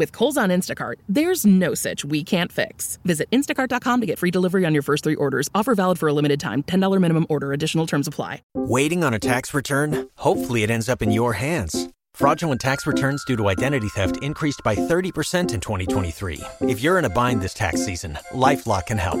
With Kohl's on Instacart, there's no such we can't fix. Visit instacart.com to get free delivery on your first three orders. Offer valid for a limited time. $10 minimum order. Additional terms apply. Waiting on a tax return? Hopefully, it ends up in your hands. Fraudulent tax returns due to identity theft increased by 30% in 2023. If you're in a bind this tax season, LifeLock can help.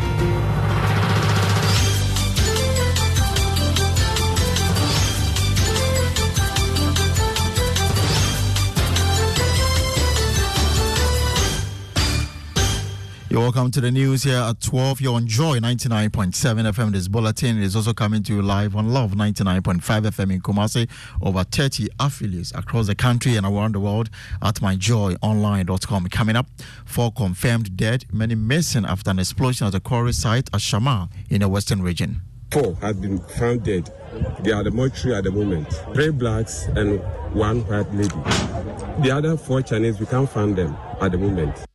You're welcome to the news here at 12. You're on Joy 99.7 FM. This bulletin is also coming to you live on Luv 99.5 FM in Kumasi. Over 30 affiliates across the country and around the world at myjoyonline.com. Coming up, four confirmed dead, many missing after an explosion at a quarry site at Shama in the western region. Four have been found dead. They are the mortuary at the moment. Three blacks and one white lady. The other four Chinese, we can't find them at the moment.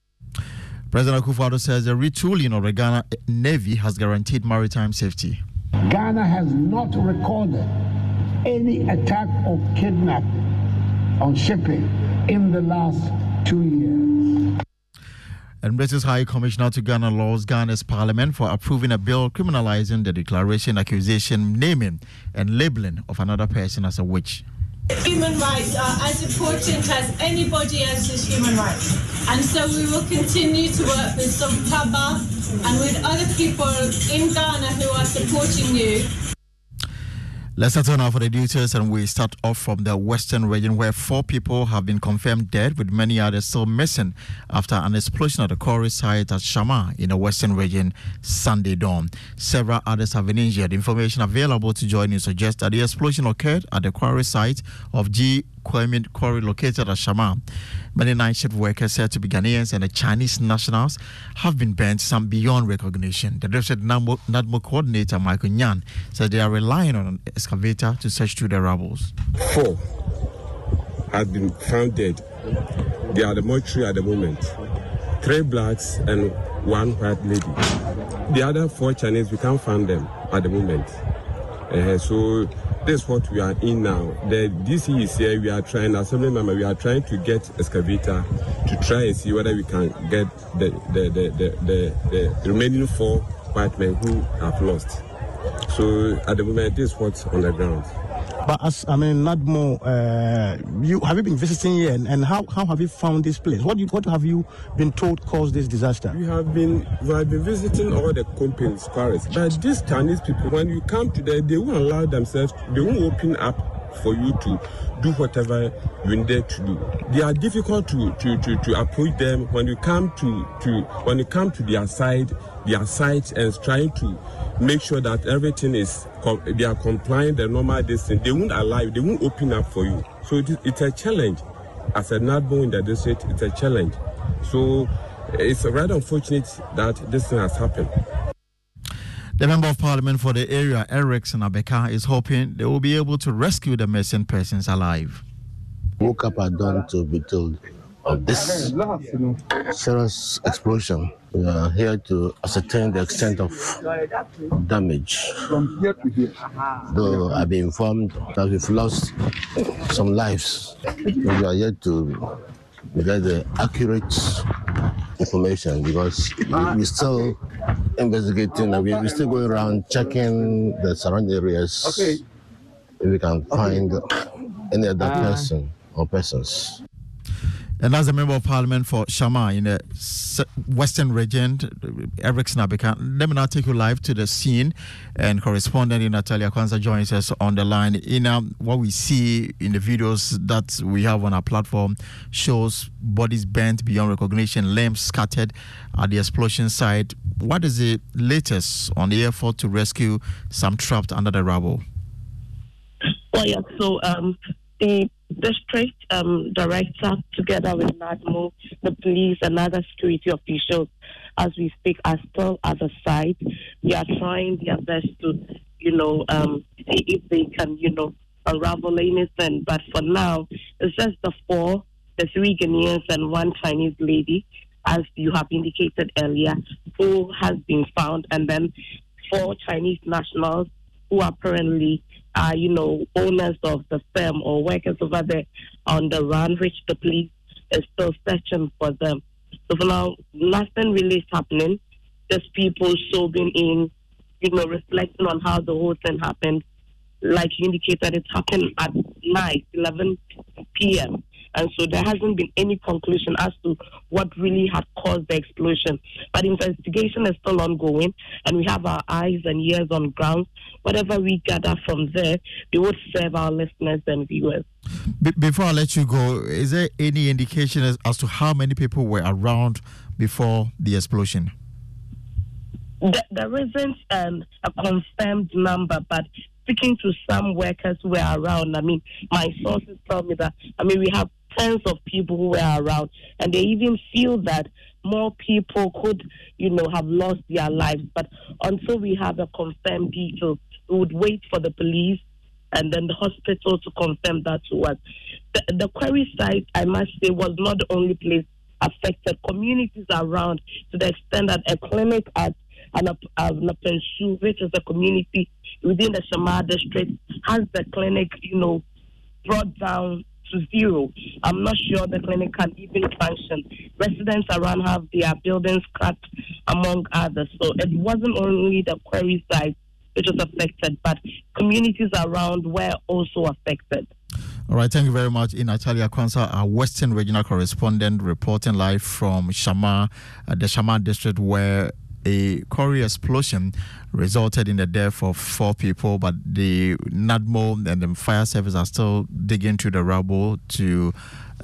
President Akufo-Addo says the retooling of the Ghana Navy has guaranteed maritime safety. Ghana has not recorded any attack or kidnapping on shipping in the last two years. And British High Commissioner to Ghana laws Ghana's parliament for approving a bill criminalizing the declaration, accusation, naming, and labeling of another person as a witch. Human rights are as important as anybody else's human rights. And so we will continue to work with Songtaba and with other people in Ghana who are supporting you Let's turn now for the details, and we start off from the western region where four people have been confirmed dead, with many others still missing after an explosion at the quarry site at Shama in the western region Sunday dawn. Several others have been injured. Information available to Joy News suggests that the explosion occurred at the quarry site of G. Kwame Quarry located at Shama. Many night shift workers said to be Ghanaians and the Chinese nationals have been burnt, some beyond recognition. The district NADMO coordinator Michael Nyan said they are relying on an excavator to search through the rubbles. Four have been found dead. They are the mortuary at the moment. Three blacks and one white lady. The other four Chinese, we can't find them at the moment. Uh, so this is what we are in now. The DC is here. We are trying, assembly member, we are trying to get excavator to try and see whether we can get the the, the, the, the, the remaining four white men who have lost. So at the moment, this is what's on the ground. But as I mean, NADMO, uh, you have you been visiting here, and, and, how, how have you found this place? What you, what have you been told caused this disaster? We have been we have been visiting all the companies, quarries. But these Chinese people, when you come to them, they won't allow themselves. They won't open up for you to do whatever you need to do. They are difficult to, to, to, to approach them when you come to, to when you come to their side, their site and trying to make sure that everything is they are complying the normal distance. They won't allow you. They won't open up for you. So it is, it's a challenge. As a NADMO in the district, it's a challenge. So it's rather unfortunate that this thing has happened. The Member of Parliament for the area, Erickson Abakah, is hoping they will be able to rescue the missing persons alive. Woke up at dawn to be told of this serious explosion. We are here to ascertain the extent of damage. From here to here. Though I've been informed that we've lost some lives, we are yet to get the accurate information because we're still investigating and we're still going around checking the surrounding areas okay. if we can find any other person or persons. And as a member of parliament for Shama in the Western region, Erickson Abakah, let me now take you live to the scene. And correspondent Natalia Kwanza joins us on the line. In um, what we see in the videos that we have on our platform shows bodies bent beyond recognition, limbs scattered at the explosion site. What is the latest on the effort to rescue some trapped under the rubble? Well, yeah, so um, the district um, director, together with NADMO, the police, and other security officials, as we speak, are still at the site. We are trying their best to, you know, um, see if they can, you know, unravel anything. But for now, it's just the four, the three Ghanaians and one Chinese lady, as you have indicated earlier, who has been found, and then four Chinese nationals who apparently are, you know, owners of the firm or workers over there on the run, which the police is still searching for them. So for now, nothing really is happening. Just people sobbing in, you know, reflecting on how the whole thing happened. Like you indicated, it happened at night, 11 p.m. And so there hasn't been any conclusion as to what really had caused the explosion. But investigation is still ongoing, and we have our eyes and ears on ground. Whatever we gather from there, we would serve our listeners and viewers. before I let you go, is there any indication as, as to how many people were around before the explosion? there isn't um, a confirmed number, but speaking to some workers who were around, I mean, my sources tell me that, I mean, we have tens of people who were around, and they even feel that more people could, you know, have lost their lives. But until we have a confirmed detail, we would wait for the police and then the hospital to confirm that to us. The, the quarry site, I must say, was not the only place affected. Communities around, to the extent that a clinic at Anapensu, which is a community within the Shama district, has the clinic, you know, brought down to zero. I'm not sure the clinic can even function. Residents around have their buildings cut, among others. So it wasn't only the quarry site which was affected, but communities around were also affected. All right, thank you very much. In Natalia Kwanza, our Western regional correspondent, reporting live from Shama, uh, the Shama district, where a quarry explosion resulted in the death of four people, but the NADMO and the fire service are still digging through the rubble to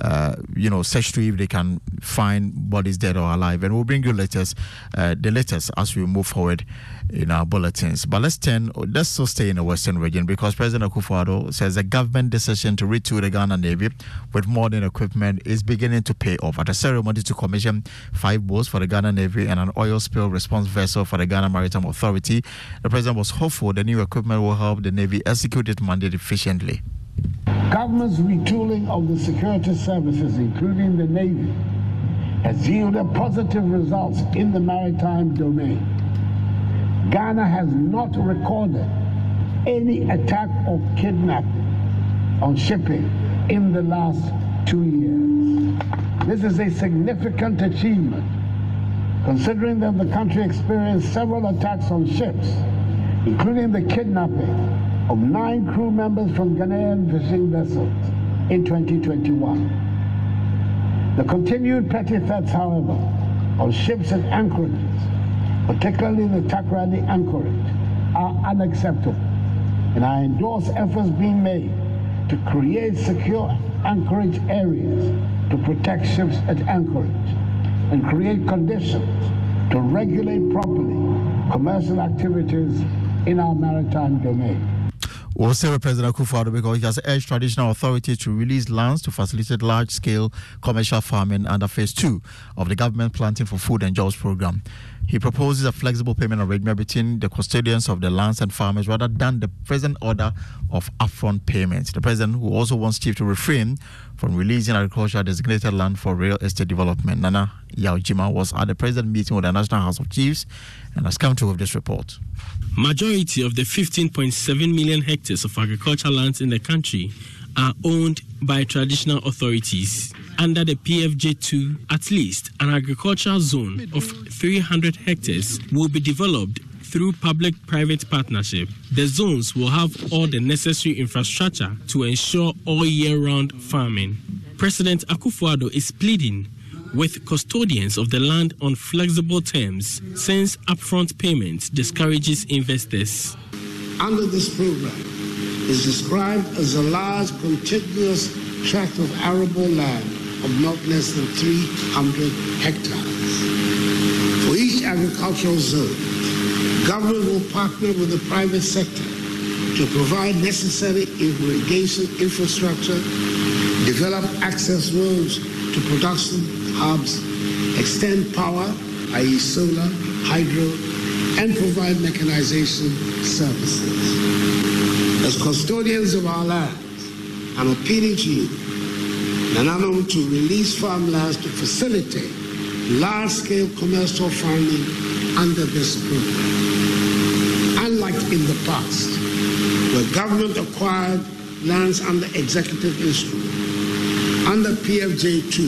uh, you know, search to if they can find bodies dead or alive. And we'll bring you latest, uh, the latest as we move forward in our bulletins. But let's turn, let's still stay in the Western region because President Akufo-Addo says the government decision to retool the Ghana Navy with modern equipment is beginning to pay off. At a ceremony to commission five boats for the Ghana Navy and an oil spill response vessel for the Ghana Maritime Authority, the president was hopeful the new equipment will help the Navy execute its mandate efficiently. Government's retooling of the security services, including the Navy, has yielded positive results in the maritime domain. Ghana has not recorded any attack or kidnapping on shipping in the last two years. This is a significant achievement considering that the country experienced several attacks on ships, including the kidnapping of nine crew members from Ghanaian fishing vessels in 2021. The continued petty thefts, however, on ships and anchorages, particularly the Takoradi anchorage, are unacceptable. And I endorse efforts being made to create secure anchorage areas to protect ships at anchorage and create conditions to regulate properly commercial activities in our maritime domain. We'll say President Akufo-Addo because he has urged traditional authorities to release lands to facilitate large-scale commercial farming under phase two of the government planting for food and jobs program. He proposes a flexible payment arrangement between the custodians of the lands and farmers rather than the present order of upfront payments. The president, who also wants chief to refrain from releasing agricultural designated land for real estate development, Nana Yaw Gyimah, was at the president meeting with the National House of Chiefs and has come to with this report. Majority of the 15.7 million hectares of agricultural lands in the country are owned by traditional authorities. Under the PFJ2, at least an agricultural zone of 300 hectares will be developed through public private partnership. The zones will have all the necessary infrastructure to ensure all year round farming. President Akufo-Addo is pleading with custodians of the land on flexible terms since upfront payment discourages investors. Under this program is described as a large contiguous tract of arable land of not less than 300 hectares. For each agricultural zone, government will partner with the private sector to provide necessary irrigation infrastructure, develop access roads to production hubs, extend power, i.e. solar, hydro, and provide mechanization services. As custodians of our lands, I'm appealing to you, Nananom, to release farmlands to facilitate large-scale commercial farming under this program. Unlike in the past, where government acquired lands under executive instrument, under PFJ2,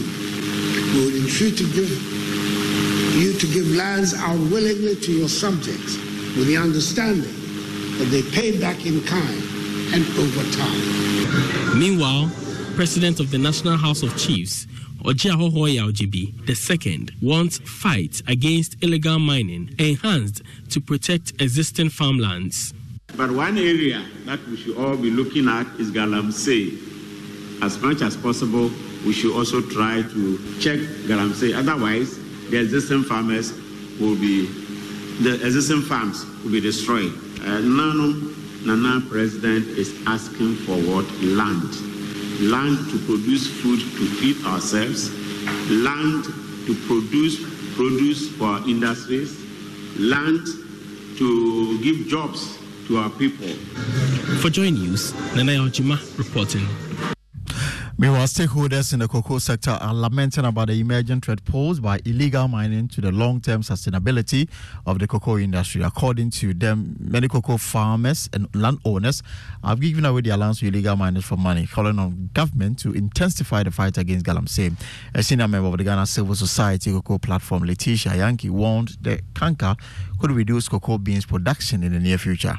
we would entreat you to give lands out willingly to your subjects with the understanding that they pay back in kind and over time. Meanwhile, President of the National House of Chiefs, Ogyeahohoo Yaw Gyebi II, wants fight against illegal mining enhanced to protect existing farmlands. But one area that we should all be looking at is Galamsey. As much as possible, we should also try to check Galamsey. Otherwise, the existing farmers will be, the existing farms will be destroyed. Uh, Nano, Nana president is asking for what? Land. Land to produce food to feed ourselves, land to produce produce for our industries, land to give jobs to our people. For Joy News, Nana Ojima reporting. Meanwhile, stakeholders in the cocoa sector are lamenting about the emerging threat posed by illegal mining to the long term sustainability of the cocoa industry. According to them, many cocoa farmers and landowners have given away their lands to illegal miners for money, calling on government to intensify the fight against galamsey. A senior member of the Ghana Civil Society cocoa platform, Letitia Yankee, warned the canker could reduce cocoa beans production in the near future.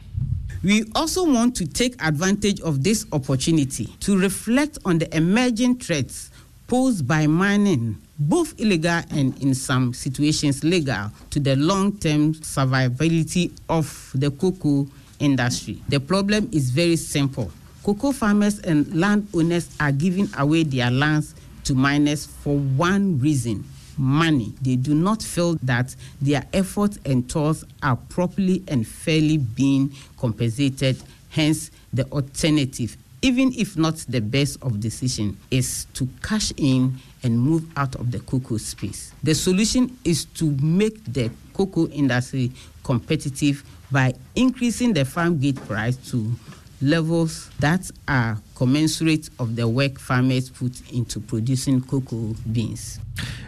We also want to take advantage of this opportunity to reflect on the emerging threats posed by mining, both illegal and in some situations legal, to the long term survivability of the cocoa industry. The problem is very simple. Cocoa farmers and landowners are giving away their lands to miners for one reason money. They do not feel that their efforts and toils are properly and fairly being compensated. Hence, the alternative, even if not the best of decision, is to cash in and move out of the cocoa space. The solution is to make the cocoa industry competitive by increasing the farm gate price to levels that are commensurate of the work farmers put into producing cocoa beans.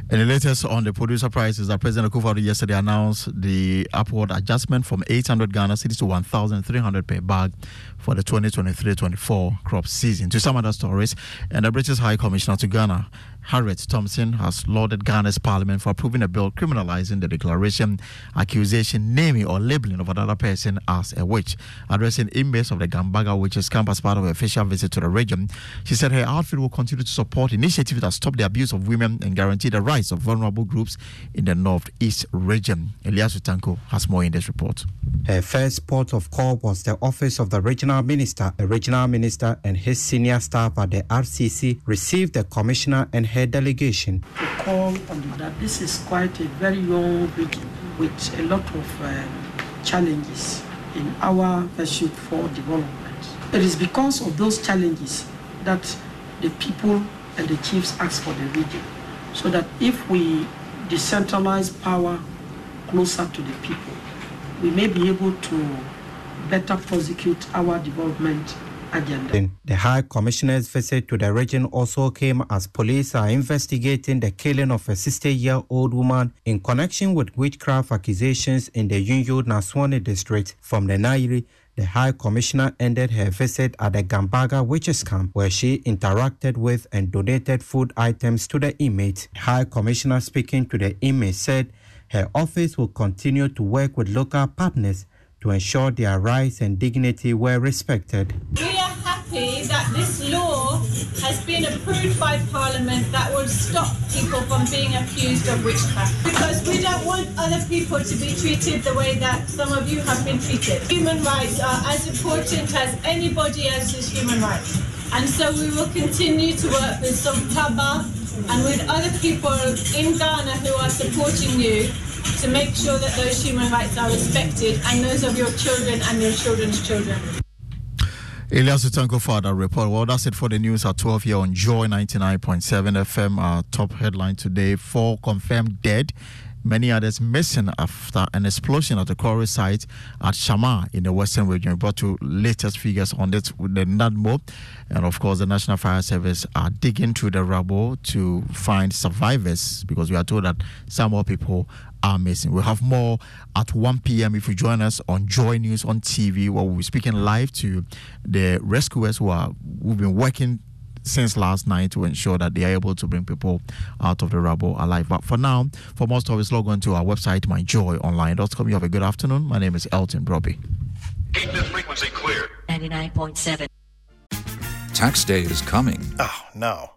And the latest on the producer prices that President Akufo yesterday announced the upward adjustment from 800 Ghana cedis to 1,300 per bag for the 2023-24 crop season. To some other stories, and the British High Commissioner to Ghana Harriet Thompson has lauded Ghana's parliament for approving a bill criminalizing the declaration, accusation, naming, or labeling of another person as a witch. Addressing inmates of the Gambaga witches camp as part of an official visit to the region, she said her outfit will continue to support initiatives that stop the abuse of women and guarantee the rights of vulnerable groups in the northeast region. Eliasu Tanko has more in this report. Her first port of call was the office of the regional minister. The regional minister and his senior staff at the RCC received the commissioner and her delegation. To call on that this is quite a very young region with a lot of uh, challenges in our pursuit for development. It is because of those challenges that the people and the chiefs ask for the region, so that if we decentralize power closer to the people, we may be able to better prosecute our development agenda. The High Commissioner's visit to the region also came as police are investigating the killing of a 60 year old woman in connection with witchcraft accusations in the Yunyoo-Nasuan district from the Nairi. The High Commissioner ended her visit at the Gambaga Witches Camp where she interacted with and donated food items to the inmates. The High Commissioner speaking to the inmates said her office will continue to work with local partners to ensure their rights and dignity were respected. We are happy that this law has been approved by Parliament that will stop people from being accused of witchcraft because we don't want other people to be treated the way that some of you have been treated. Human rights are as important as anybody else's human rights. And so we will continue to work with Songtaba and with other people in Ghana who are supporting you to make sure that those human rights are respected and those of your children and your children's children. Eliasu Tanko for that report. Well, that's it for the news at 12 here on Joy 99.7 FM. Our top headline today four confirmed dead many others missing after an explosion at the quarry site at Shama in the western region. We brought latest figures on this with the NADMO. And of course, the National Fire Service are digging through the rubble to find survivors because we are told that some more people are missing. We'll have more at 1 p.m. if you join us on Joy News on TV, where we'll be speaking live to the rescuers who are who've been working since last night to ensure that they are able to bring people out of the rubble alive. But for now, for more stories, log on to our website, myjoyonline.com. You have a good afternoon. My name is Elton Brobbey. Keep this frequency clear. 99.7. Tax day is coming. Oh, no.